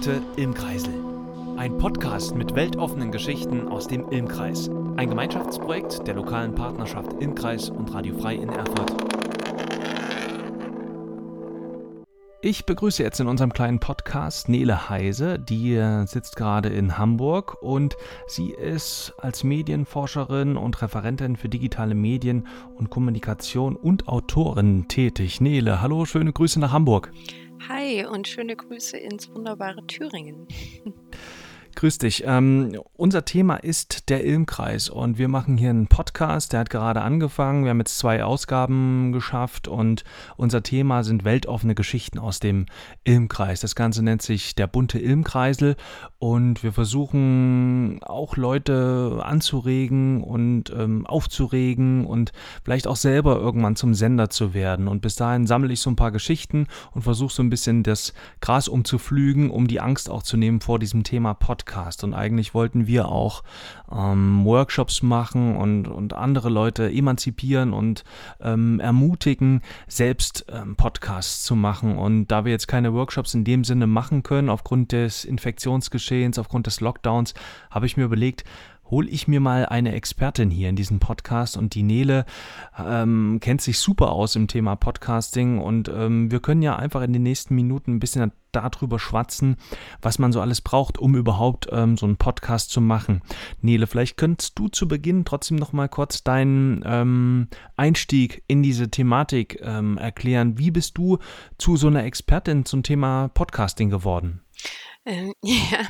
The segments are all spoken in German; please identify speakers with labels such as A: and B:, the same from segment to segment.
A: Bunte Ilmkreisel. Ein Podcast mit weltoffenen Geschichten aus dem Ilmkreis. Ein Gemeinschaftsprojekt der lokalen Partnerschaft Ilmkreis und Radio Frei in Erfurt. Ich begrüße jetzt in unserem kleinen Podcast Nele Heise, die äh, sitzt gerade in Hamburg und sie ist als Medienforscherin und Referentin für digitale Medien und Kommunikation und Autorin tätig. Nele, hallo, schöne Grüße nach Hamburg.
B: Hi und schöne Grüße ins wunderbare Thüringen.
A: Grüß dich. Ähm, unser Thema ist der Ilmkreis und wir machen hier einen Podcast, der hat gerade angefangen. Wir haben jetzt zwei Ausgaben geschafft und unser Thema sind weltoffene Geschichten aus dem Ilmkreis. Das Ganze nennt sich der bunte Ilmkreisel und wir versuchen auch Leute anzuregen und ähm, aufzuregen und vielleicht auch selber irgendwann zum Sender zu werden. Und bis dahin sammle ich so ein paar Geschichten und versuche so ein bisschen das Gras umzuflügen, um die Angst auch zu nehmen vor diesem Thema Podcast. Podcast und eigentlich wollten wir auch ähm, Workshops machen und, und andere Leute emanzipieren und ähm, ermutigen, selbst ähm, Podcasts zu machen. Und da wir jetzt keine Workshops in dem Sinne machen können, aufgrund des Infektionsgeschehens, aufgrund des Lockdowns, habe ich mir überlegt, hole ich mir mal eine Expertin hier in diesem Podcast und die Nele ähm, kennt sich super aus im Thema Podcasting und ähm, wir können ja einfach in den nächsten Minuten ein bisschen darüber schwatzen, was man so alles braucht, um überhaupt ähm, so einen Podcast zu machen. Nele, vielleicht könntest du zu Beginn trotzdem noch mal kurz deinen ähm, Einstieg in diese Thematik ähm, erklären. Wie bist du zu so einer Expertin zum Thema Podcasting geworden?
B: Ähm, ja,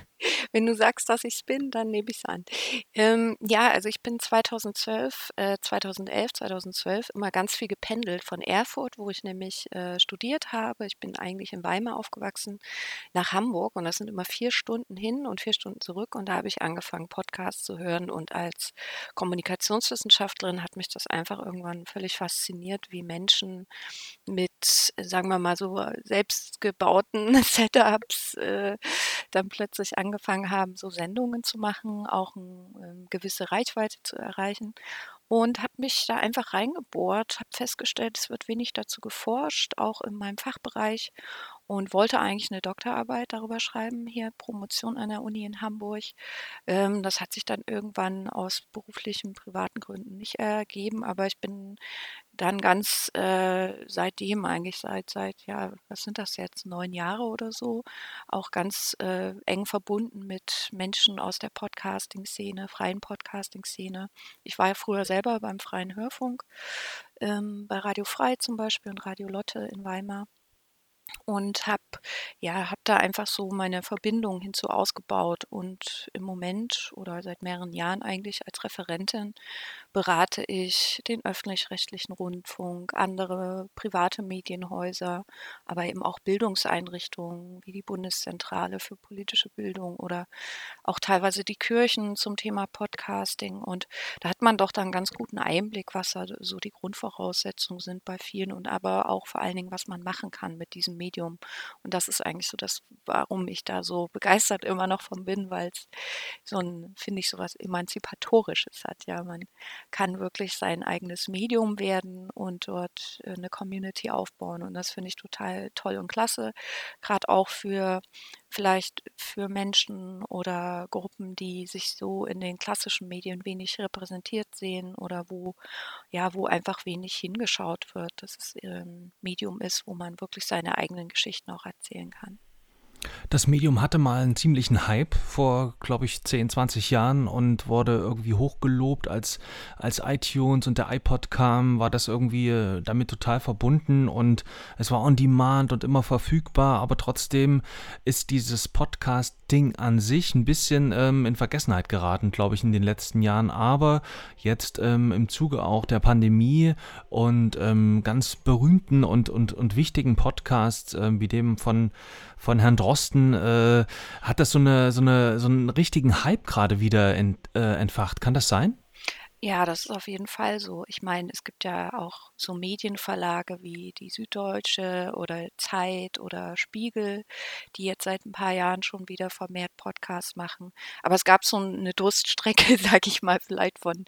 B: wenn du sagst, dass ich es bin, dann nehme ich es an. Ähm, ja, also ich bin 2012, äh, 2011, 2012 immer ganz viel gependelt von Erfurt, wo ich nämlich äh, studiert habe. Ich bin eigentlich in Weimar aufgewachsen, nach Hamburg und das sind immer vier Stunden hin und vier Stunden zurück und da habe ich angefangen, Podcasts zu hören und als Kommunikationswissenschaftlerin hat mich das einfach irgendwann völlig fasziniert, wie Menschen mit, sagen wir mal so, selbstgebauten Setups äh, dann plötzlich angefangen haben, so Sendungen zu machen, auch eine ähm, gewisse Reichweite zu erreichen und habe mich da einfach reingebohrt, habe festgestellt, es wird wenig dazu geforscht, auch in meinem Fachbereich und wollte eigentlich eine Doktorarbeit darüber schreiben, hier Promotion an der Uni in Hamburg. Ähm, das hat sich dann irgendwann aus beruflichen, privaten Gründen nicht ergeben, aber ich bin dann ganz äh, seitdem eigentlich seit seit ja was sind das jetzt neun Jahre oder so auch ganz äh, eng verbunden mit Menschen aus der Podcasting-Szene, freien Podcasting-Szene. Ich war ja früher selber beim freien Hörfunk, ähm, bei Radio Frei zum Beispiel und Radio Lotte in Weimar und habe ja habe da einfach so meine Verbindung hinzu ausgebaut und im Moment oder seit mehreren Jahren eigentlich als Referentin berate ich den öffentlich-rechtlichen Rundfunk, andere private Medienhäuser, aber eben auch Bildungseinrichtungen wie die Bundeszentrale für politische Bildung oder auch teilweise die Kirchen zum Thema Podcasting und da hat man doch dann ganz guten Einblick, was so die Grundvoraussetzungen sind bei vielen und aber auch vor allen Dingen, was man machen kann mit diesem Medium. Und das ist eigentlich so das, warum ich da so begeistert immer noch von bin, weil es so ein, finde ich, so was Emanzipatorisches hat. Ja, man kann wirklich sein eigenes Medium werden und dort äh, eine Community aufbauen. Und das finde ich total toll und klasse. Gerade auch für vielleicht für Menschen oder Gruppen, die sich so in den klassischen Medien wenig repräsentiert sehen oder wo, ja, wo einfach wenig hingeschaut wird, dass es ein Medium ist, wo man wirklich seine eigenen Geschichten auch erzählen kann.
A: Das Medium hatte mal einen ziemlichen Hype vor, glaube ich, 10, 20 Jahren und wurde irgendwie hochgelobt, als, als iTunes und der iPod kam, war das irgendwie äh, damit total verbunden und es war on demand und immer verfügbar, aber trotzdem ist dieses Podcast-Ding an sich ein bisschen ähm, in Vergessenheit geraten, glaube ich, in den letzten Jahren, aber jetzt ähm, im Zuge auch der Pandemie und ähm, ganz berühmten und, und, und wichtigen Podcasts, ähm, wie dem von, von Herrn Drosten, Osten äh, hat das so, eine, so, eine, so einen richtigen Hype gerade wieder ent, äh, entfacht. Kann das sein?
B: Ja, das ist auf jeden Fall so. Ich meine, es gibt ja auch so Medienverlage wie die Süddeutsche oder Zeit oder Spiegel, die jetzt seit ein paar Jahren schon wieder vermehrt Podcasts machen. Aber es gab so eine Durststrecke, sage ich mal, vielleicht von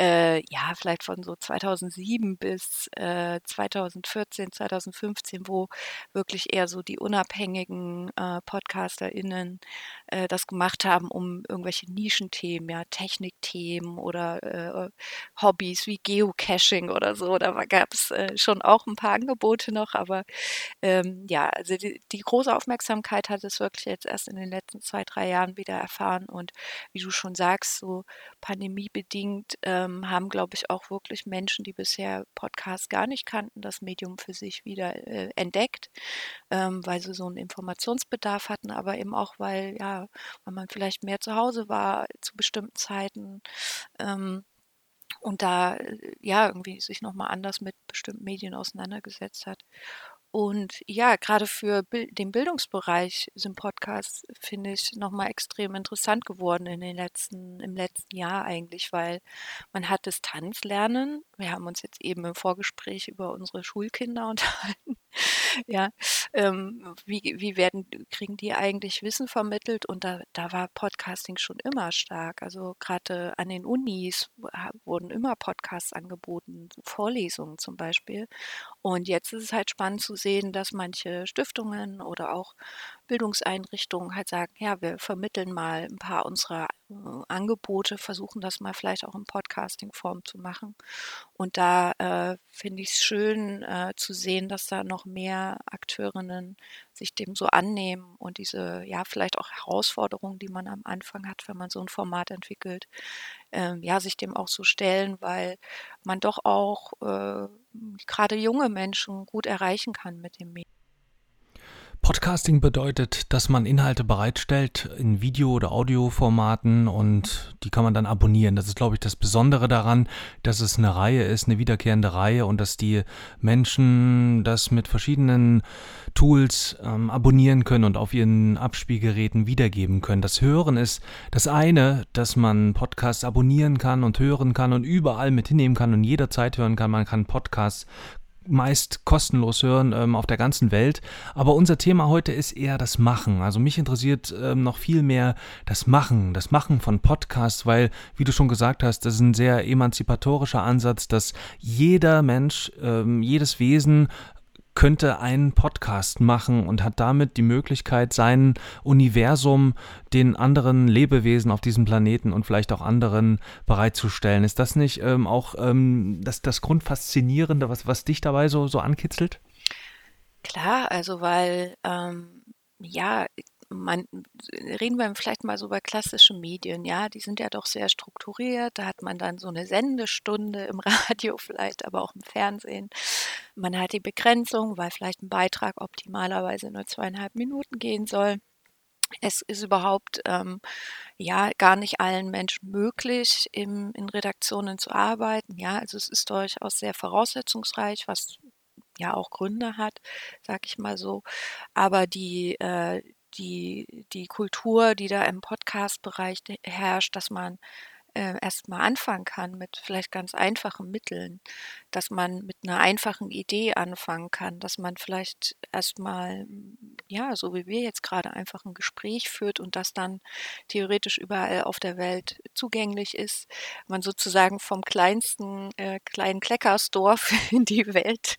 B: äh, ja, vielleicht von so 2007 bis äh, 2014, 2015, wo wirklich eher so die unabhängigen äh, PodcasterInnen äh, das gemacht haben, um irgendwelche Nischenthemen, ja, Technikthemen oder äh, Hobbys wie Geocaching oder so. Da gab es äh, schon auch ein paar Angebote noch, aber ähm, ja, also die, die große Aufmerksamkeit hat es wirklich jetzt erst in den letzten zwei, drei Jahren wieder erfahren. Und wie du schon sagst, so pandemiebedingt ähm, haben, glaube ich, auch wirklich Menschen, die bisher Podcasts gar nicht kannten, das Medium für sich wieder äh, entdeckt, ähm, weil sie so einen Informationsbedarf hatten, aber eben auch, weil, ja, weil man vielleicht mehr zu Hause war zu bestimmten Zeiten. Ähm, und da äh, ja irgendwie sich nochmal anders mit bestimmten Medien auseinandergesetzt hat. Und ja, gerade für den Bildungsbereich sind Podcasts, finde ich, nochmal extrem interessant geworden in den letzten im letzten Jahr eigentlich, weil man hat Distanzlernen. Wir haben uns jetzt eben im Vorgespräch über unsere Schulkinder unterhalten. Ja, ähm, wie wie werden kriegen die eigentlich Wissen vermittelt? Und da da war Podcasting schon immer stark. Also gerade an den Unis wurden immer Podcasts angeboten, Vorlesungen zum Beispiel. Und jetzt ist es halt spannend zu sehen, dass manche Stiftungen oder auch Bildungseinrichtungen halt sagen, ja, wir vermitteln mal ein paar unserer äh, Angebote, versuchen das mal vielleicht auch in Podcasting-Form zu machen. Und da äh, finde ich es schön äh, zu sehen, dass da noch mehr Akteurinnen sich dem so annehmen und diese, ja, vielleicht auch Herausforderungen, die man am Anfang hat, wenn man so ein Format entwickelt, ähm, ja, sich dem auch so stellen, weil man doch auch äh, gerade junge Menschen gut erreichen kann mit dem Medium.
A: Podcasting bedeutet, dass man Inhalte bereitstellt in Video- oder Audioformaten und die kann man dann abonnieren. Das ist, glaube ich, das Besondere daran, dass es eine Reihe ist, eine wiederkehrende Reihe und dass die Menschen das mit verschiedenen Tools ähm, abonnieren können und auf ihren Abspielgeräten wiedergeben können. Das Hören ist das eine, dass man Podcasts abonnieren kann und hören kann und überall mit hinnehmen kann und jederzeit hören kann. Man kann Podcasts meist kostenlos hören ähm, auf der ganzen Welt. Aber unser Thema heute ist eher das Machen. Also mich interessiert ähm, noch viel mehr das Machen, das Machen von Podcasts, weil, wie du schon gesagt hast, das ist ein sehr emanzipatorischer Ansatz, dass jeder Mensch, ähm, jedes Wesen könnte einen Podcast machen und hat damit die Möglichkeit, sein Universum den anderen Lebewesen auf diesem Planeten und vielleicht auch anderen bereitzustellen. Ist das nicht ähm, auch ähm, das, das Grundfaszinierende, was, was dich dabei so, so ankitzelt?
B: Klar, also weil ähm, ja, man reden wir vielleicht mal so über klassische Medien, ja, die sind ja doch sehr strukturiert. Da hat man dann so eine Sendestunde im Radio vielleicht, aber auch im Fernsehen. Man hat die Begrenzung, weil vielleicht ein Beitrag optimalerweise nur zweieinhalb Minuten gehen soll. Es ist überhaupt ähm, ja gar nicht allen Menschen möglich, im, in Redaktionen zu arbeiten. Ja, also es ist durchaus sehr voraussetzungsreich, was ja auch Gründe hat, sag ich mal so. Aber die, äh, die, die Kultur, die da im Podcast-Bereich herrscht, dass man äh, erst mal anfangen kann mit vielleicht ganz einfachen Mitteln, dass man mit einer einfachen Idee anfangen kann, dass man vielleicht erst mal, ja, so wie wir jetzt gerade einfach ein Gespräch führt und das dann theoretisch überall auf der Welt zugänglich ist, man sozusagen vom kleinsten äh, kleinen Kleckersdorf in die Welt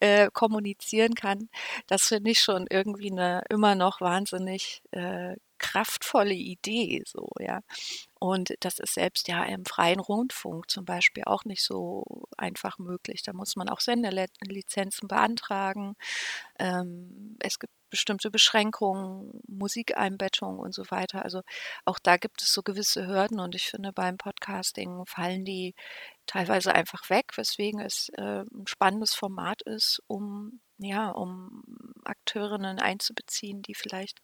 B: äh, kommunizieren kann. Das finde ich schon irgendwie eine immer noch wahnsinnig äh, kraftvolle Idee, so, ja. Und das ist selbst ja im freien Rundfunk zum Beispiel auch nicht so einfach möglich. Da muss man auch Sendelizenzen beantragen. Ähm, es gibt bestimmte Beschränkungen, Musikeinbettung und so weiter. Also auch da gibt es so gewisse Hürden und ich finde beim Podcasting fallen die teilweise einfach weg, weswegen es äh, ein spannendes Format ist, um ja, um Akteurinnen einzubeziehen, die vielleicht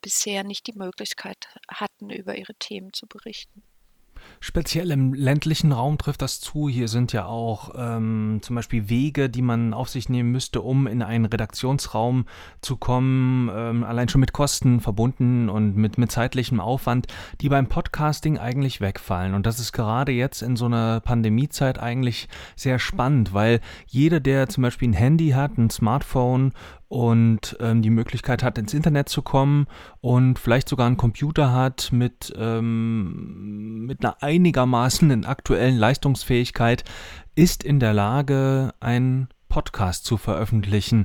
B: bisher nicht die Möglichkeit hatten, über ihre Themen zu berichten.
A: Speziell im ländlichen Raum trifft das zu. Hier sind ja auch ähm, zum Beispiel Wege, die man auf sich nehmen müsste, um in einen Redaktionsraum zu kommen, ähm, allein schon mit Kosten verbunden und mit, mit zeitlichem Aufwand, die beim Podcasting eigentlich wegfallen. Und das ist gerade jetzt in so einer Pandemiezeit eigentlich sehr spannend, weil jeder, der zum Beispiel ein Handy hat, ein Smartphone und ähm, die Möglichkeit hat, ins Internet zu kommen und vielleicht sogar einen Computer hat mit, ähm, mit einer einigermaßen aktuellen Leistungsfähigkeit, ist in der Lage, einen Podcast zu veröffentlichen.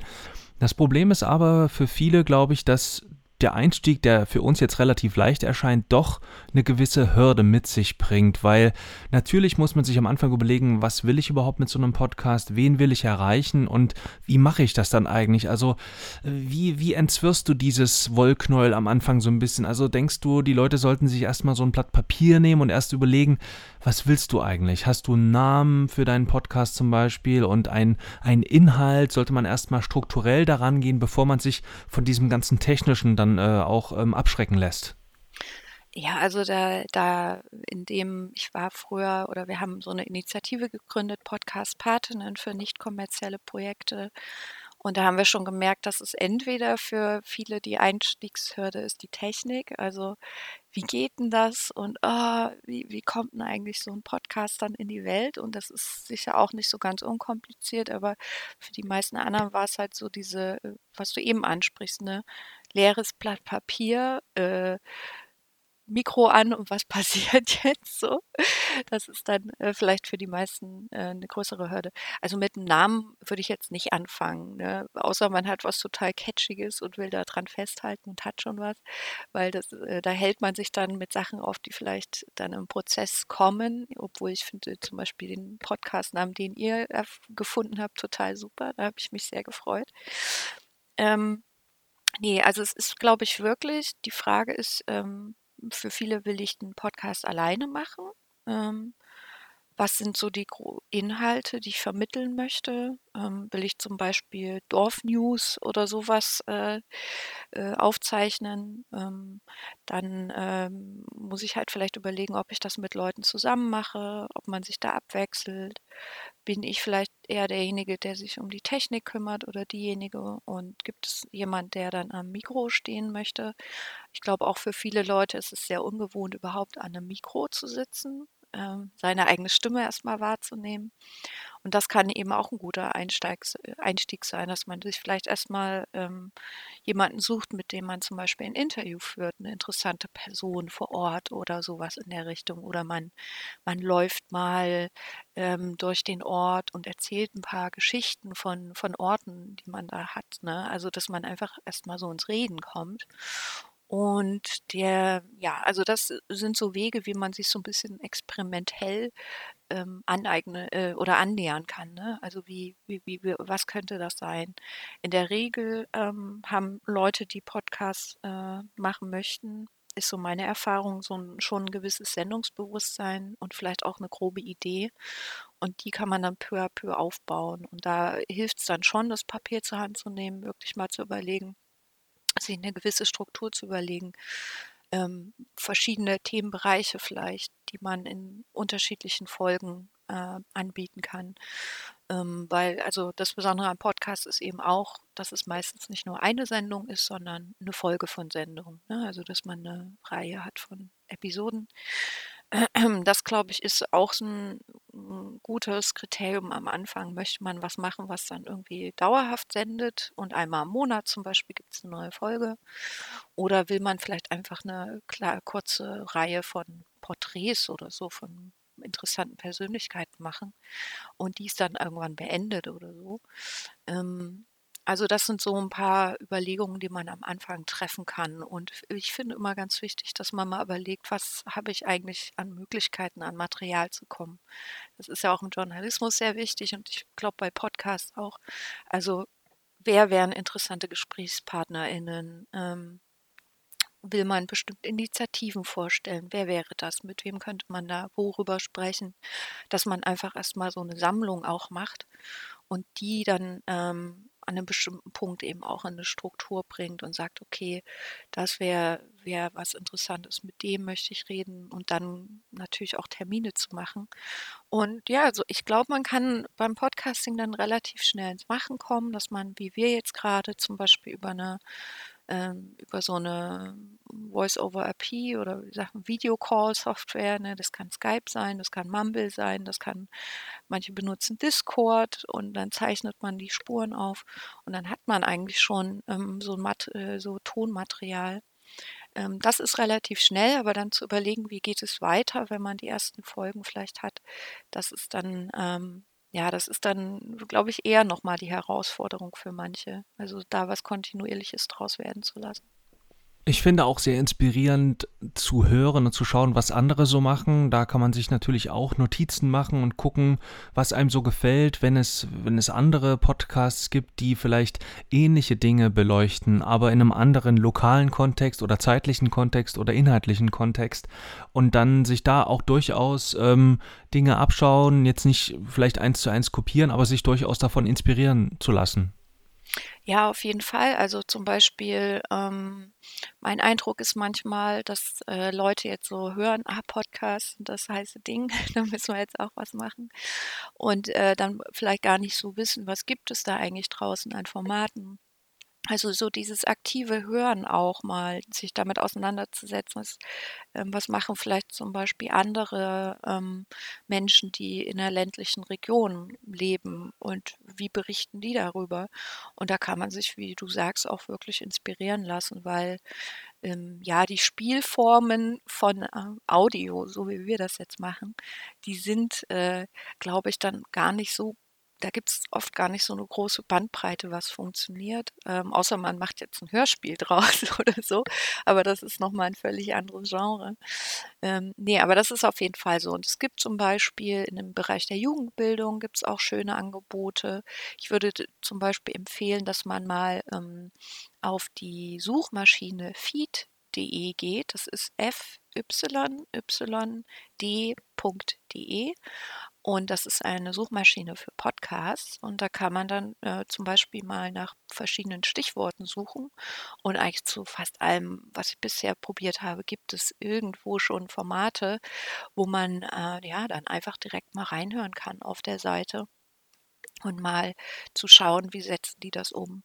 A: Das Problem ist aber für viele, glaube ich, dass der Einstieg, der für uns jetzt relativ leicht erscheint, doch eine gewisse Hürde mit sich bringt, weil natürlich muss man sich am Anfang überlegen, was will ich überhaupt mit so einem Podcast, wen will ich erreichen und wie mache ich das dann eigentlich? Also wie, wie entzwirrst du dieses Wollknäuel am Anfang so ein bisschen? Also denkst du, die Leute sollten sich erstmal so ein Blatt Papier nehmen und erst überlegen, was willst du eigentlich? Hast du einen Namen für deinen Podcast zum Beispiel und ein, ein Inhalt? Sollte man erstmal strukturell daran gehen, bevor man sich von diesem ganzen Technischen dann äh, auch ähm, abschrecken lässt?
B: Ja, also da, da, in dem, ich war früher oder wir haben so eine Initiative gegründet, Podcast Patinnen für nicht kommerzielle Projekte. Und da haben wir schon gemerkt, dass es entweder für viele die Einstiegshürde ist, die Technik. Also wie geht denn das und oh, wie, wie kommt denn eigentlich so ein Podcast dann in die Welt? Und das ist sicher auch nicht so ganz unkompliziert, aber für die meisten anderen war es halt so diese, äh, was du eben ansprichst, ne? Leeres Blatt Papier, äh, Mikro an und was passiert jetzt so? Das ist dann äh, vielleicht für die meisten äh, eine größere Hürde. Also mit einem Namen würde ich jetzt nicht anfangen, ne? außer man hat was total Catchiges und will da dran festhalten und hat schon was, weil das, äh, da hält man sich dann mit Sachen auf, die vielleicht dann im Prozess kommen, obwohl ich finde zum Beispiel den Podcastnamen, den ihr gefunden habt, total super. Da habe ich mich sehr gefreut. Ähm, nee, also es ist, glaube ich, wirklich, die Frage ist, ähm, für viele will ich den Podcast alleine machen. Ähm, was sind so die Inhalte, die ich vermitteln möchte? Ähm, will ich zum Beispiel Dorfnews oder sowas äh, äh, aufzeichnen? Ähm, dann ähm, muss ich halt vielleicht überlegen, ob ich das mit Leuten zusammen mache, ob man sich da abwechselt. Bin ich vielleicht eher derjenige, der sich um die Technik kümmert oder diejenige? Und gibt es jemand, der dann am Mikro stehen möchte? Ich glaube, auch für viele Leute ist es sehr ungewohnt, überhaupt an einem Mikro zu sitzen ähm, seine eigene Stimme erstmal wahrzunehmen. Und das kann eben auch ein guter Einstieg, Einstieg sein, dass man sich vielleicht erstmal ähm, jemanden sucht, mit dem man zum Beispiel ein Interview führt, eine interessante Person vor Ort oder sowas in der Richtung. Oder man, man läuft mal ähm, durch den Ort und erzählt ein paar Geschichten von, von Orten, die man da hat. Ne? Also, dass man einfach erstmal so ins Reden kommt. Und der, ja, also das sind so Wege, wie man sich so ein bisschen experimentell ähm, aneignen äh, oder annähern kann. Ne? Also wie, wie, wie, was könnte das sein? In der Regel ähm, haben Leute, die Podcasts äh, machen möchten, ist so meine Erfahrung, so ein, schon ein gewisses Sendungsbewusstsein und vielleicht auch eine grobe Idee. Und die kann man dann peu à peu aufbauen. Und da hilft es dann schon, das Papier zur Hand zu nehmen, wirklich mal zu überlegen, sich eine gewisse Struktur zu überlegen, ähm, verschiedene Themenbereiche vielleicht, die man in unterschiedlichen Folgen äh, anbieten kann. Ähm, weil also das Besondere am Podcast ist eben auch, dass es meistens nicht nur eine Sendung ist, sondern eine Folge von Sendungen. Ne? Also dass man eine Reihe hat von Episoden. Das, glaube ich, ist auch ein, ein gutes Kriterium am Anfang. Möchte man was machen, was dann irgendwie dauerhaft sendet und einmal im Monat zum Beispiel gibt es eine neue Folge? Oder will man vielleicht einfach eine klar, kurze Reihe von Porträts oder so von interessanten Persönlichkeiten machen und dies dann irgendwann beendet oder so? Ähm, also das sind so ein paar Überlegungen, die man am Anfang treffen kann. Und ich finde immer ganz wichtig, dass man mal überlegt, was habe ich eigentlich an Möglichkeiten, an Material zu kommen. Das ist ja auch im Journalismus sehr wichtig und ich glaube bei Podcasts auch. Also wer wären interessante GesprächspartnerInnen? Ähm, will man bestimmte Initiativen vorstellen? Wer wäre das? Mit wem könnte man da worüber sprechen? Dass man einfach erstmal so eine Sammlung auch macht und die dann ähm, an einem bestimmten Punkt eben auch in eine Struktur bringt und sagt, okay, das wäre wär was Interessantes, mit dem möchte ich reden und dann natürlich auch Termine zu machen. Und ja, also ich glaube, man kann beim Podcasting dann relativ schnell ins Machen kommen, dass man, wie wir jetzt gerade zum Beispiel über eine ähm, über so eine Voice-over-IP oder Videocall-Software. Ne? Das kann Skype sein, das kann Mumble sein, das kann, manche benutzen Discord und dann zeichnet man die Spuren auf und dann hat man eigentlich schon ähm, so, Mat äh, so Tonmaterial. Ähm, das ist relativ schnell, aber dann zu überlegen, wie geht es weiter, wenn man die ersten Folgen vielleicht hat, das ist dann ähm, ja, das ist dann, glaube ich, eher nochmal die Herausforderung für manche. Also da was Kontinuierliches draus werden zu lassen.
A: Ich finde auch sehr inspirierend zu hören und zu schauen, was andere so machen. Da kann man sich natürlich auch Notizen machen und gucken, was einem so gefällt, wenn es, wenn es andere Podcasts gibt, die vielleicht ähnliche Dinge beleuchten, aber in einem anderen lokalen Kontext oder zeitlichen Kontext oder inhaltlichen Kontext und dann sich da auch durchaus ähm, Dinge abschauen, jetzt nicht vielleicht eins zu eins kopieren, aber sich durchaus davon inspirieren zu lassen.
B: Ja, auf jeden Fall. Also zum Beispiel, ähm, mein Eindruck ist manchmal, dass äh, Leute jetzt so hören, ah, Podcast, das heiße Ding, da müssen wir jetzt auch was machen. Und äh, dann vielleicht gar nicht so wissen, was gibt es da eigentlich draußen an Formaten. Also so dieses aktive Hören auch mal, sich damit auseinanderzusetzen, was, ähm, was machen vielleicht zum Beispiel andere ähm, Menschen, die in einer ländlichen Region leben und wie berichten die darüber? Und da kann man sich, wie du sagst, auch wirklich inspirieren lassen, weil ähm, ja die Spielformen von äh, Audio, so wie wir das jetzt machen, die sind, äh, glaube ich, dann gar nicht so da gibt es oft gar nicht so eine große Bandbreite, was funktioniert, ähm, außer man macht jetzt ein Hörspiel draus oder so, aber das ist nochmal ein völlig anderes Genre. Ähm, ne, aber das ist auf jeden Fall so. Und es gibt zum Beispiel in dem Bereich der Jugendbildung gibt es auch schöne Angebote. Ich würde zum Beispiel empfehlen, dass man mal ähm, auf die Suchmaschine feed.de geht. Das ist f y y d.de und das ist eine Suchmaschine für Podcasts. Und da kann man dann äh, zum Beispiel mal nach verschiedenen Stichworten suchen. Und eigentlich zu fast allem, was ich bisher probiert habe, gibt es irgendwo schon Formate, wo man äh, ja dann einfach direkt mal reinhören kann auf der Seite und mal zu schauen, wie setzen die das um,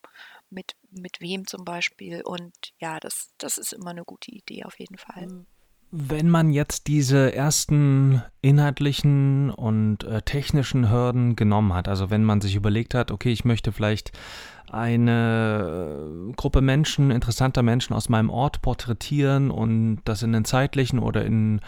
B: mit, mit wem zum Beispiel. Und ja, das, das ist immer eine gute Idee auf jeden Fall. Mhm.
A: Wenn man jetzt diese ersten inhaltlichen und äh, technischen Hürden genommen hat, also wenn man sich überlegt hat, okay, ich möchte vielleicht eine äh, Gruppe Menschen, interessanter Menschen aus meinem Ort porträtieren und das in einen zeitlichen oder in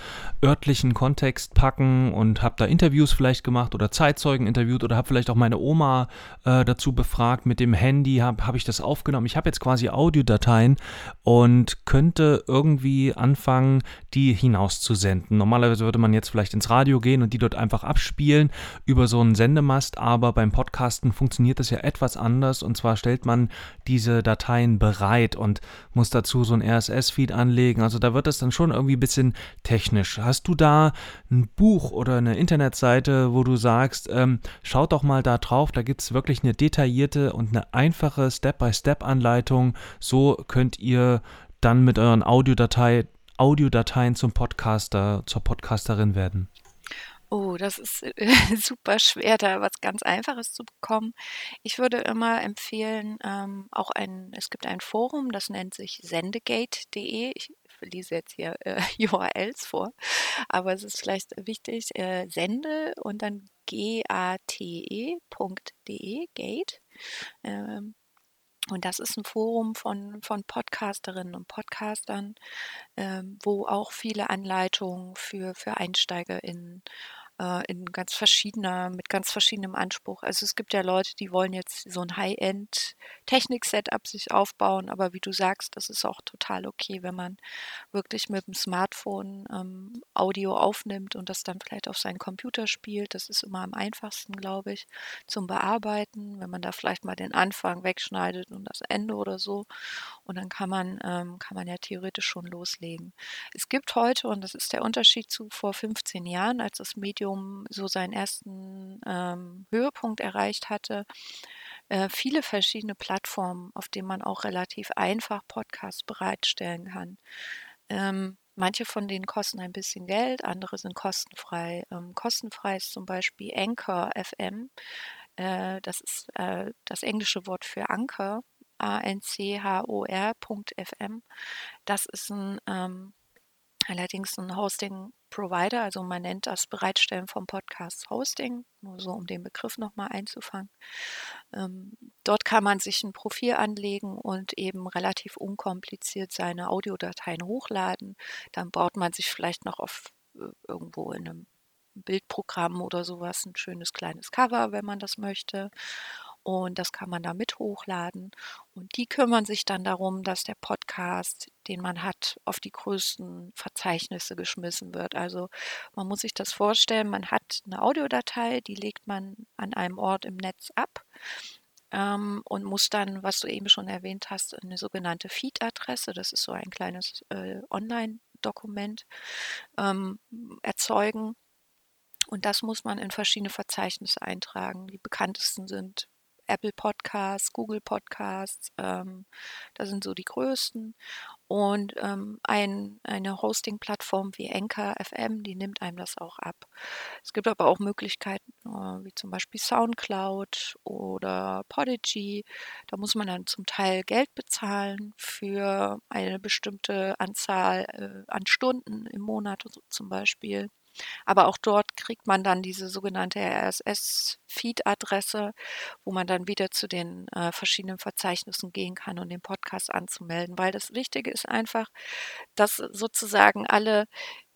A: örtlichen Kontext packen und habe da Interviews vielleicht gemacht oder Zeitzeugen interviewt oder habe vielleicht auch meine Oma äh, dazu befragt mit dem Handy, habe hab ich das aufgenommen. Ich habe jetzt quasi Audiodateien und könnte irgendwie anfangen, die hinauszusenden. Normalerweise würde man jetzt vielleicht ins Radio gehen und die dort einfach abspielen über so einen Sendemast, aber beim Podcasten funktioniert das ja etwas anders und zwar zwar stellt man diese Dateien bereit und muss dazu so ein RSS-Feed anlegen. Also da wird es dann schon irgendwie ein bisschen technisch. Hast du da ein Buch oder eine Internetseite, wo du sagst, ähm, schaut doch mal da drauf, da gibt es wirklich eine detaillierte und eine einfache Step-by-Step-Anleitung. So könnt ihr dann mit euren Audiodatei, Audiodateien zum Podcaster, zur Podcasterin werden.
B: Oh, das ist äh, super schwer, da was ganz Einfaches zu bekommen. Ich würde immer empfehlen, ähm, auch ein, es gibt ein Forum, das nennt sich sendegate.de. Ich lese jetzt hier äh, URLs vor, aber es ist vielleicht wichtig, äh, sende und dann gate.de, Gate. Ähm, und das ist ein Forum von, von Podcasterinnen und Podcastern, ähm, wo auch viele Anleitungen für, für EinsteigerInnen äh, in ganz verschiedener, mit ganz verschiedenem Anspruch. Also es gibt ja Leute, die wollen jetzt so ein High-End-Technik-Setup sich aufbauen, aber wie du sagst, das ist auch total okay, wenn man wirklich mit dem Smartphone ähm, Audio aufnimmt und das dann vielleicht auf seinen Computer spielt. Das ist immer am einfachsten, glaube ich, zum Bearbeiten, wenn man da vielleicht mal den Anfang wegschneidet und das Ende oder so. Und dann kann man, ähm, kann man ja theoretisch schon loslegen. Es gibt heute, und das ist der Unterschied zu vor 15 Jahren, als das Medium so seinen ersten ähm, Höhepunkt erreicht hatte, äh, viele verschiedene Plattformen, auf denen man auch relativ einfach Podcasts bereitstellen kann. Ähm, manche von denen kosten ein bisschen Geld, andere sind kostenfrei. Ähm, kostenfrei ist zum Beispiel Anchor FM. Äh, das ist äh, das englische Wort für Anchor, A-N-C-H-O-R.fm. Das ist ein ähm, allerdings ein Hosting-Provider, also man nennt das Bereitstellen vom Podcast Hosting, nur so um den Begriff nochmal einzufangen. Ähm, dort kann man sich ein Profil anlegen und eben relativ unkompliziert seine Audiodateien hochladen. Dann baut man sich vielleicht noch auf äh, irgendwo in einem Bildprogramm oder sowas ein schönes kleines Cover, wenn man das möchte. Und das kann man da mit hochladen. Und die kümmern sich dann darum, dass der Podcast, den man hat, auf die größten Verzeichnisse geschmissen wird. Also man muss sich das vorstellen, man hat eine Audiodatei, die legt man an einem Ort im Netz ab ähm, und muss dann, was du eben schon erwähnt hast, eine sogenannte Feed-Adresse, das ist so ein kleines äh, Online-Dokument, ähm, erzeugen. Und das muss man in verschiedene Verzeichnisse eintragen. Die bekanntesten sind Apple Podcasts, Google Podcasts, ähm, das sind so die größten. Und ähm, ein, eine Hosting-Plattform wie Anchor FM, die nimmt einem das auch ab. Es gibt aber auch Möglichkeiten, äh, wie zum Beispiel SoundCloud oder Podigy. Da muss man dann zum Teil Geld bezahlen für eine bestimmte Anzahl äh, an Stunden im Monat zum Beispiel. Aber auch dort kriegt man dann diese sogenannte RSS-Feed-Adresse, wo man dann wieder zu den äh, verschiedenen Verzeichnissen gehen kann und den Podcast anzumelden. Weil das Wichtige ist einfach, dass sozusagen alle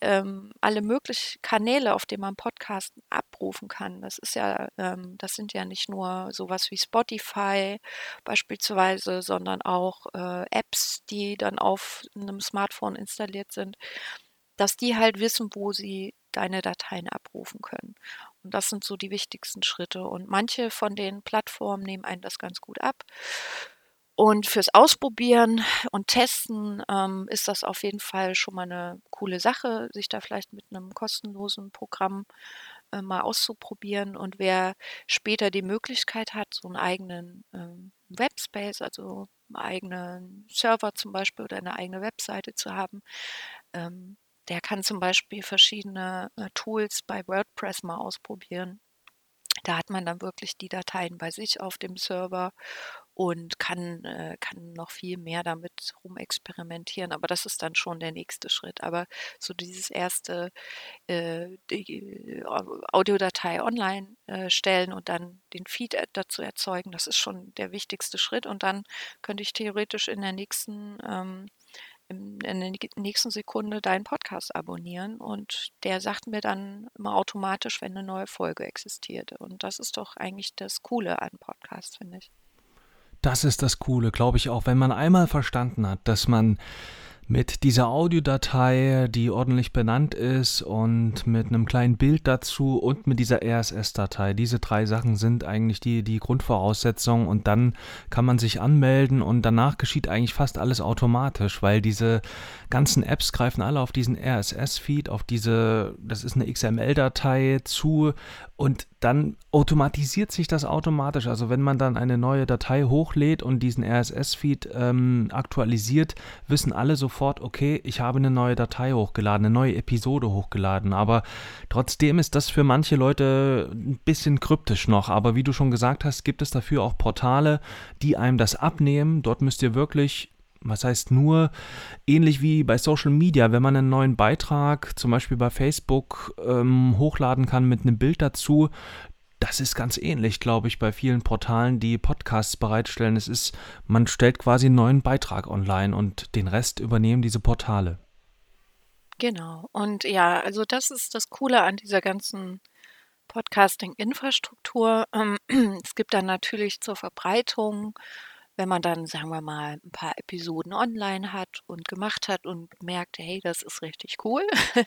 B: ähm, alle möglichen Kanäle, auf denen man Podcast abrufen kann. Das ist ja, ähm, das sind ja nicht nur sowas wie Spotify beispielsweise, sondern auch äh, Apps, die dann auf einem Smartphone installiert sind, dass die halt wissen, wo sie deine Dateien abrufen können. Und das sind so die wichtigsten Schritte. Und manche von den Plattformen nehmen einen das ganz gut ab. Und fürs Ausprobieren und Testen ähm, ist das auf jeden Fall schon mal eine coole Sache, sich da vielleicht mit einem kostenlosen Programm äh, mal auszuprobieren. Und wer später die Möglichkeit hat, so einen eigenen ähm, Webspace, also einen eigenen Server zum Beispiel oder eine eigene Webseite zu haben, ähm, der kann zum Beispiel verschiedene äh, Tools bei WordPress mal ausprobieren. Da hat man dann wirklich die Dateien bei sich auf dem Server und kann, äh, kann noch viel mehr damit rumexperimentieren. Aber das ist dann schon der nächste Schritt. Aber so dieses erste äh, die, Audiodatei online äh, stellen und dann den Feed äh, dazu erzeugen, das ist schon der wichtigste Schritt. Und dann könnte ich theoretisch in der nächsten ähm, in der nächsten Sekunde deinen Podcast abonnieren und der sagt mir dann immer automatisch, wenn eine neue Folge existiert. Und das ist doch eigentlich das Coole an Podcasts, finde ich.
A: Das ist das Coole, glaube ich auch, wenn man einmal verstanden hat, dass man mit dieser Audiodatei, die ordentlich benannt ist und mit einem kleinen Bild dazu und mit dieser RSS-Datei. Diese drei Sachen sind eigentlich die, die Grundvoraussetzungen und dann kann man sich anmelden und danach geschieht eigentlich fast alles automatisch, weil diese ganzen Apps greifen alle auf diesen RSS-Feed, auf diese, das ist eine XML-Datei zu und dann automatisiert sich das automatisch. Also wenn man dann eine neue Datei hochlädt und diesen RSS-Feed ähm, aktualisiert, wissen alle sofort, okay, ich habe eine neue Datei hochgeladen, eine neue Episode hochgeladen. Aber trotzdem ist das für manche Leute ein bisschen kryptisch noch. Aber wie du schon gesagt hast, gibt es dafür auch Portale, die einem das abnehmen. Dort müsst ihr wirklich was heißt nur, ähnlich wie bei Social Media, wenn man einen neuen Beitrag zum Beispiel bei Facebook ähm, hochladen kann mit einem Bild dazu, das ist ganz ähnlich, glaube ich, bei vielen Portalen, die Podcasts bereitstellen. Es ist, man stellt quasi einen neuen Beitrag online und den Rest übernehmen diese Portale.
B: Genau. Und ja, also das ist das Coole an dieser ganzen Podcasting-Infrastruktur. Ähm, es gibt dann natürlich zur Verbreitung wenn man dann, sagen wir mal, ein paar Episoden online hat und gemacht hat und merkt, hey, das ist richtig cool,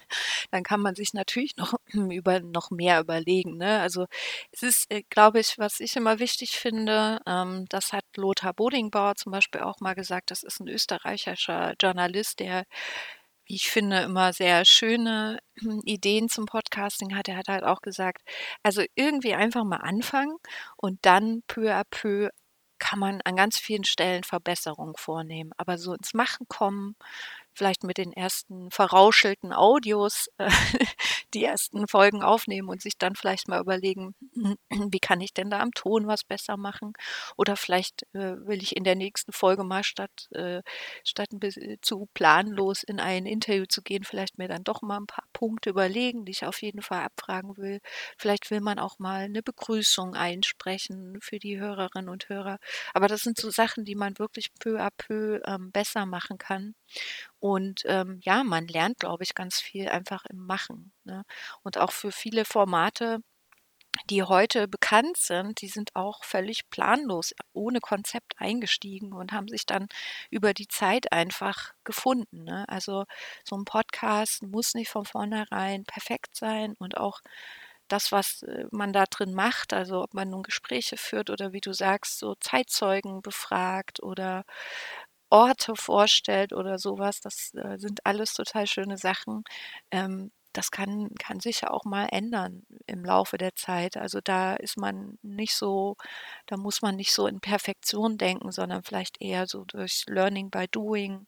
B: dann kann man sich natürlich noch über noch mehr überlegen. Ne? Also es ist, äh, glaube ich, was ich immer wichtig finde, ähm, das hat Lothar Bodingbauer zum Beispiel auch mal gesagt, das ist ein österreichischer Journalist, der wie ich finde, immer sehr schöne Ideen zum Podcasting hat. Er hat halt auch gesagt, also irgendwie einfach mal anfangen und dann peu à peu kann man an ganz vielen Stellen Verbesserungen vornehmen. Aber so ins Machen kommen, vielleicht mit den ersten verrauschelten Audios äh, die ersten Folgen aufnehmen und sich dann vielleicht mal überlegen, wie kann ich denn da am Ton was besser machen? Oder vielleicht äh, will ich in der nächsten Folge mal statt, äh, statt zu planlos in ein Interview zu gehen, vielleicht mir dann doch mal ein paar Punkte überlegen, die ich auf jeden Fall abfragen will. Vielleicht will man auch mal eine Begrüßung einsprechen für die Hörerinnen und Hörer. Aber das sind so Sachen, die man wirklich peu à peu ähm, besser machen kann. Und ähm, ja, man lernt, glaube ich, ganz viel einfach im Machen. Ne? Und auch für viele Formate, die heute bekannt sind, die sind auch völlig planlos, ohne Konzept eingestiegen und haben sich dann über die Zeit einfach gefunden. Ne? Also so ein Podcast muss nicht von vornherein perfekt sein und auch das, was äh, man da drin macht, also ob man nun Gespräche führt oder wie du sagst, so Zeitzeugen befragt oder Orte vorstellt oder sowas. Das äh, sind alles total schöne Sachen. Ähm, das kann, kann sich ja auch mal ändern im Laufe der Zeit. Also da ist man nicht so, da muss man nicht so in Perfektion denken, sondern vielleicht eher so durch Learning by Doing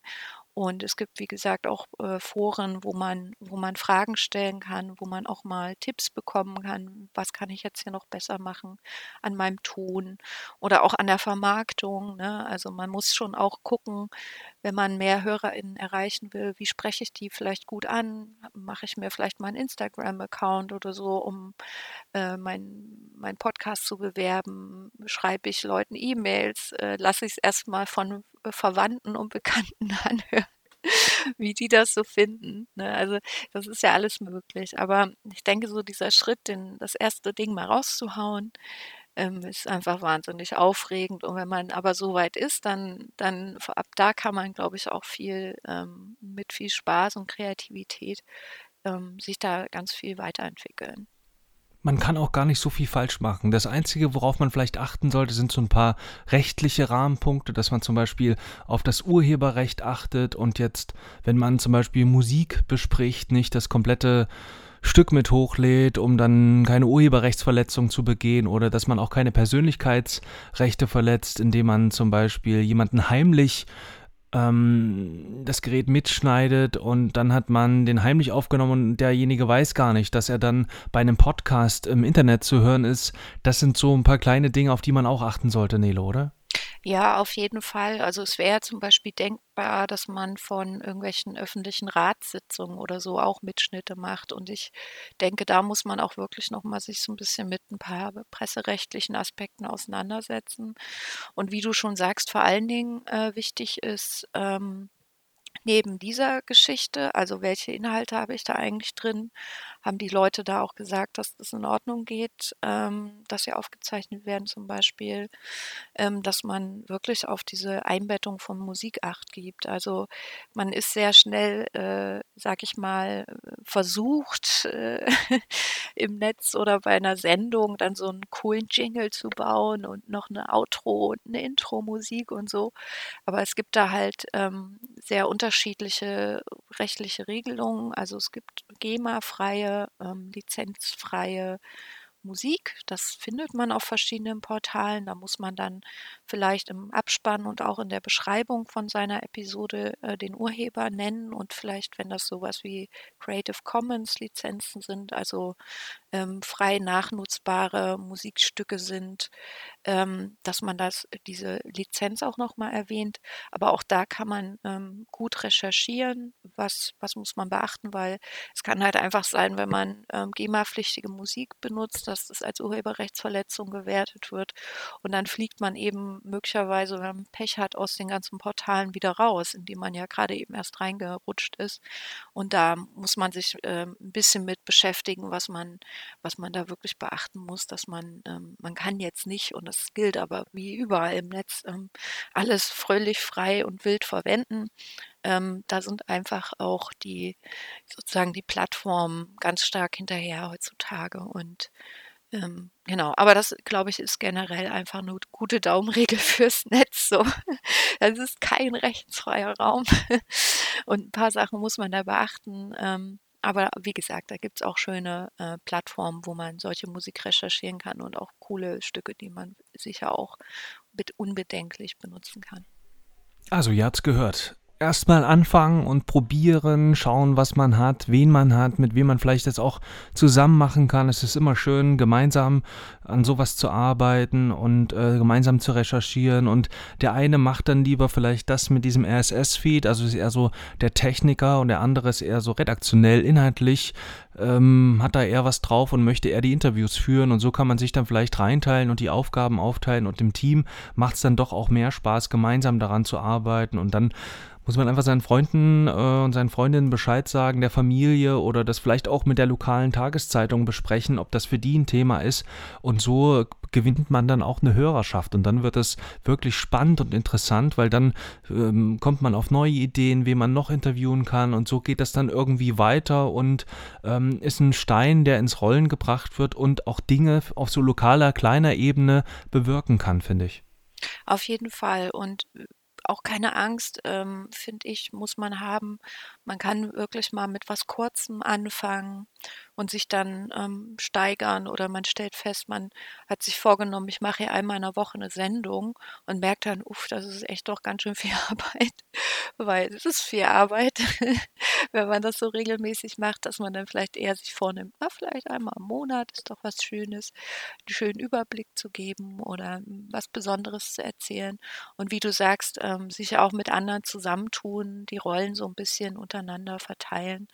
B: und es gibt, wie gesagt, auch äh, Foren, wo man, wo man Fragen stellen kann, wo man auch mal Tipps bekommen kann. Was kann ich jetzt hier noch besser machen an meinem Ton oder auch an der Vermarktung? Ne? Also man muss schon auch gucken, wenn man mehr HörerInnen erreichen will, wie spreche ich die vielleicht gut an? Mache ich mir vielleicht mal einen Instagram-Account oder so, um äh, meinen mein Podcast zu bewerben? Schreibe ich Leuten E-Mails? Äh, lasse ich es erstmal von Verwandten und Bekannten anhören, wie die das so finden. Ne? Also das ist ja alles möglich. Aber ich denke, so dieser Schritt, den, das erste Ding mal rauszuhauen, ähm, ist einfach wahnsinnig aufregend. Und wenn man aber so weit ist, dann, dann ab da kann man, glaube ich, auch viel ähm, mit viel Spaß und Kreativität ähm, sich da ganz viel weiterentwickeln
A: man kann auch gar nicht so viel falsch machen. Das Einzige, worauf man vielleicht achten sollte, sind so ein paar rechtliche Rahmenpunkte, dass man zum Beispiel auf das Urheberrecht achtet und jetzt, wenn man zum Beispiel Musik bespricht, nicht das komplette Stück mit hochlädt, um dann keine Urheberrechtsverletzung zu begehen oder dass man auch keine Persönlichkeitsrechte verletzt, indem man zum Beispiel jemanden heimlich ähm, das Gerät mitschneidet und dann hat man den heimlich aufgenommen und derjenige weiß gar nicht, dass er dann bei einem Podcast im Internet zu hören ist. Das sind so ein paar kleine Dinge, auf die man auch achten sollte, Nele, oder?
B: Ja, auf jeden Fall. Also es wäre zum Beispiel denkbar, dass man von irgendwelchen öffentlichen Ratssitzungen oder so auch Mitschnitte macht. Und ich denke, da muss man auch wirklich nochmal sich so ein bisschen mit ein paar presserechtlichen Aspekten auseinandersetzen. Und wie du schon sagst, vor allen Dingen äh, wichtig ist, ähm, neben dieser Geschichte, also welche Inhalte habe ich da eigentlich drin, haben die Leute da auch gesagt, dass das in Ordnung geht, ähm, dass sie aufgezeichnet werden zum Beispiel, ähm, dass man wirklich auf diese Einbettung von Musik acht gibt. Also man ist sehr schnell, äh, sag ich mal, versucht äh, im Netz oder bei einer Sendung dann so einen coolen Jingle zu bauen und noch eine Outro und eine Intro-Musik und so. Aber es gibt da halt ähm, sehr unterschiedliche rechtliche Regelungen. Also es gibt GEMA-freie, ähm, lizenzfreie Musik. Das findet man auf verschiedenen Portalen. Da muss man dann vielleicht im Abspann und auch in der Beschreibung von seiner Episode äh, den Urheber nennen und vielleicht, wenn das sowas wie Creative Commons Lizenzen sind, also ähm, frei nachnutzbare Musikstücke sind, ähm, dass man das, diese Lizenz auch nochmal erwähnt. Aber auch da kann man ähm, gut recherchieren, was, was muss man beachten, weil es kann halt einfach sein, wenn man ähm, GEMA-pflichtige Musik benutzt, dass das als Urheberrechtsverletzung gewertet wird und dann fliegt man eben möglicherweise, wenn man Pech hat, aus den ganzen Portalen wieder raus, in die man ja gerade eben erst reingerutscht ist. Und da muss man sich äh, ein bisschen mit beschäftigen, was man was man da wirklich beachten muss, dass man, ähm, man kann jetzt nicht, und das gilt aber wie überall im Netz, ähm, alles fröhlich, frei und wild verwenden. Ähm, da sind einfach auch die, sozusagen die Plattformen ganz stark hinterher heutzutage und ähm, genau, aber das, glaube ich, ist generell einfach eine gute Daumenregel fürs Netz. So, das ist kein rechtsfreier Raum und ein paar Sachen muss man da beachten. Ähm, aber wie gesagt, da gibt es auch schöne äh, Plattformen, wo man solche Musik recherchieren kann und auch coole Stücke, die man sicher auch unbedenklich benutzen kann.
A: Also, ihr habt's gehört erstmal anfangen und probieren, schauen, was man hat, wen man hat, mit wem man vielleicht jetzt auch zusammen machen kann. Es ist immer schön, gemeinsam an sowas zu arbeiten und äh, gemeinsam zu recherchieren. Und der eine macht dann lieber vielleicht das mit diesem RSS-Feed, also ist eher so der Techniker und der andere ist eher so redaktionell, inhaltlich, ähm, hat da eher was drauf und möchte eher die Interviews führen. Und so kann man sich dann vielleicht reinteilen und die Aufgaben aufteilen und im Team macht es dann doch auch mehr Spaß, gemeinsam daran zu arbeiten und dann muss man einfach seinen Freunden äh, und seinen Freundinnen Bescheid sagen, der Familie oder das vielleicht auch mit der lokalen Tageszeitung besprechen, ob das für die ein Thema ist. Und so gewinnt man dann auch eine Hörerschaft. Und dann wird es wirklich spannend und interessant, weil dann ähm, kommt man auf neue Ideen, wen man noch interviewen kann. Und so geht das dann irgendwie weiter und ähm, ist ein Stein, der ins Rollen gebracht wird und auch Dinge auf so lokaler, kleiner Ebene bewirken kann, finde ich.
B: Auf jeden Fall. Und auch keine Angst, ähm, finde ich, muss man haben. Man kann wirklich mal mit was Kurzem anfangen und sich dann ähm, steigern oder man stellt fest, man hat sich vorgenommen, ich mache hier einmal in der Woche eine Sendung und merkt dann, uff, das ist echt doch ganz schön viel Arbeit, weil es ist viel Arbeit, wenn man das so regelmäßig macht, dass man dann vielleicht eher sich vornimmt, na, vielleicht einmal im Monat ist doch was Schönes, einen schönen Überblick zu geben oder hm, was Besonderes zu erzählen. Und wie du sagst, ähm, sich auch mit anderen zusammentun, die Rollen so ein bisschen untereinander verteilen,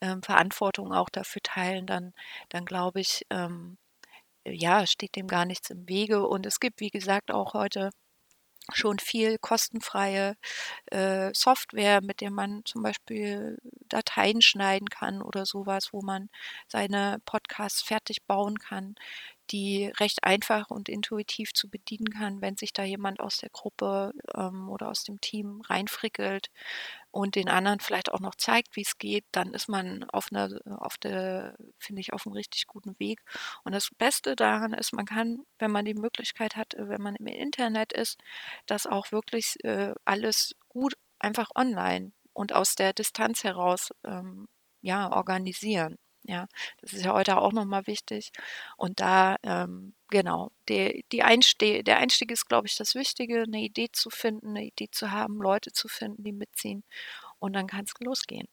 B: ähm, Verantwortung auch dafür teilen, dann, dann glaube ich, ähm, ja, steht dem gar nichts im Wege. Und es gibt, wie gesagt, auch heute schon viel kostenfreie äh, Software, mit der man zum Beispiel Dateien schneiden kann oder sowas, wo man seine Podcasts fertig bauen kann, die recht einfach und intuitiv zu bedienen kann, wenn sich da jemand aus der Gruppe ähm, oder aus dem Team reinfrickelt und den anderen vielleicht auch noch zeigt, wie es geht, dann ist man auf einer, auf der, finde ich, auf einem richtig guten Weg. Und das Beste daran ist, man kann, wenn man die Möglichkeit hat, wenn man im Internet ist, das auch wirklich äh, alles gut einfach online und aus der Distanz heraus ähm, ja, organisieren. Ja, das ist ja heute auch nochmal wichtig. Und da, ähm, genau, die, die Einste der Einstieg ist, glaube ich, das Wichtige, eine Idee zu finden, eine Idee zu haben, Leute zu finden, die mitziehen. Und dann kann es losgehen.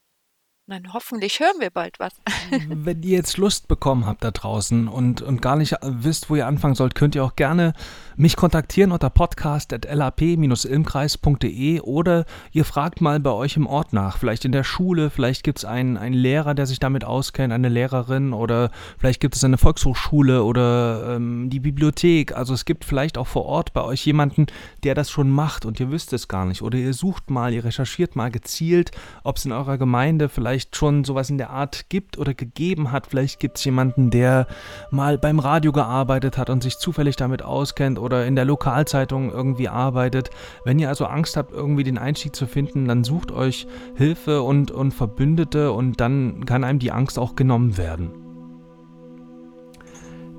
B: Dann hoffentlich hören wir bald was.
A: Wenn ihr jetzt Lust bekommen habt da draußen und, und gar nicht wisst, wo ihr anfangen sollt, könnt ihr auch gerne mich kontaktieren unter podcast.lap-ilmkreis.de oder ihr fragt mal bei euch im Ort nach. Vielleicht in der Schule, vielleicht gibt es einen, einen Lehrer, der sich damit auskennt, eine Lehrerin oder vielleicht gibt es eine Volkshochschule oder ähm, die Bibliothek. Also es gibt vielleicht auch vor Ort bei euch jemanden, der das schon macht und ihr wisst es gar nicht. Oder ihr sucht mal, ihr recherchiert mal gezielt, ob es in eurer Gemeinde vielleicht vielleicht schon sowas in der Art gibt oder gegeben hat. Vielleicht gibt es jemanden, der mal beim Radio gearbeitet hat und sich zufällig damit auskennt oder in der Lokalzeitung irgendwie arbeitet. Wenn ihr also Angst habt, irgendwie den Einstieg zu finden, dann sucht euch Hilfe und, und Verbündete und dann kann einem die Angst auch genommen werden.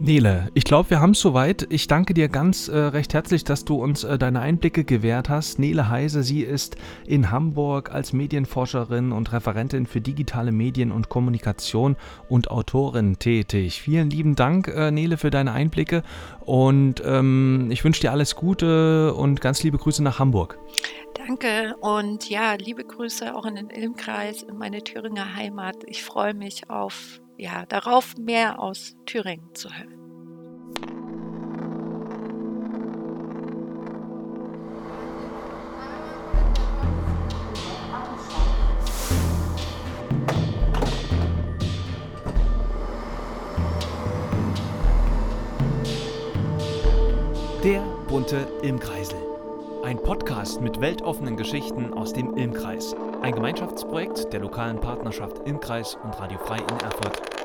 A: Nele, ich glaube, wir haben es soweit. Ich danke dir ganz äh, recht herzlich, dass du uns äh, deine Einblicke gewährt hast. Nele Heise, sie ist in Hamburg als Medienforscherin und Referentin für digitale Medien und Kommunikation und Autorin tätig. Vielen lieben Dank, äh, Nele, für deine Einblicke und ähm, ich wünsche dir alles Gute und ganz liebe Grüße nach Hamburg.
B: Danke und ja, liebe Grüße auch in den Ilmkreis, in meine Thüringer Heimat. Ich freue mich auf ja, darauf mehr aus Thüringen zu hören.
A: Der bunte Ilmkreisel. Ein Podcast mit weltoffenen Geschichten aus dem Ilmkreis. Ein Gemeinschaftsprojekt der lokalen Partnerschaft Ilmkreis und Radio Frei in Erfurt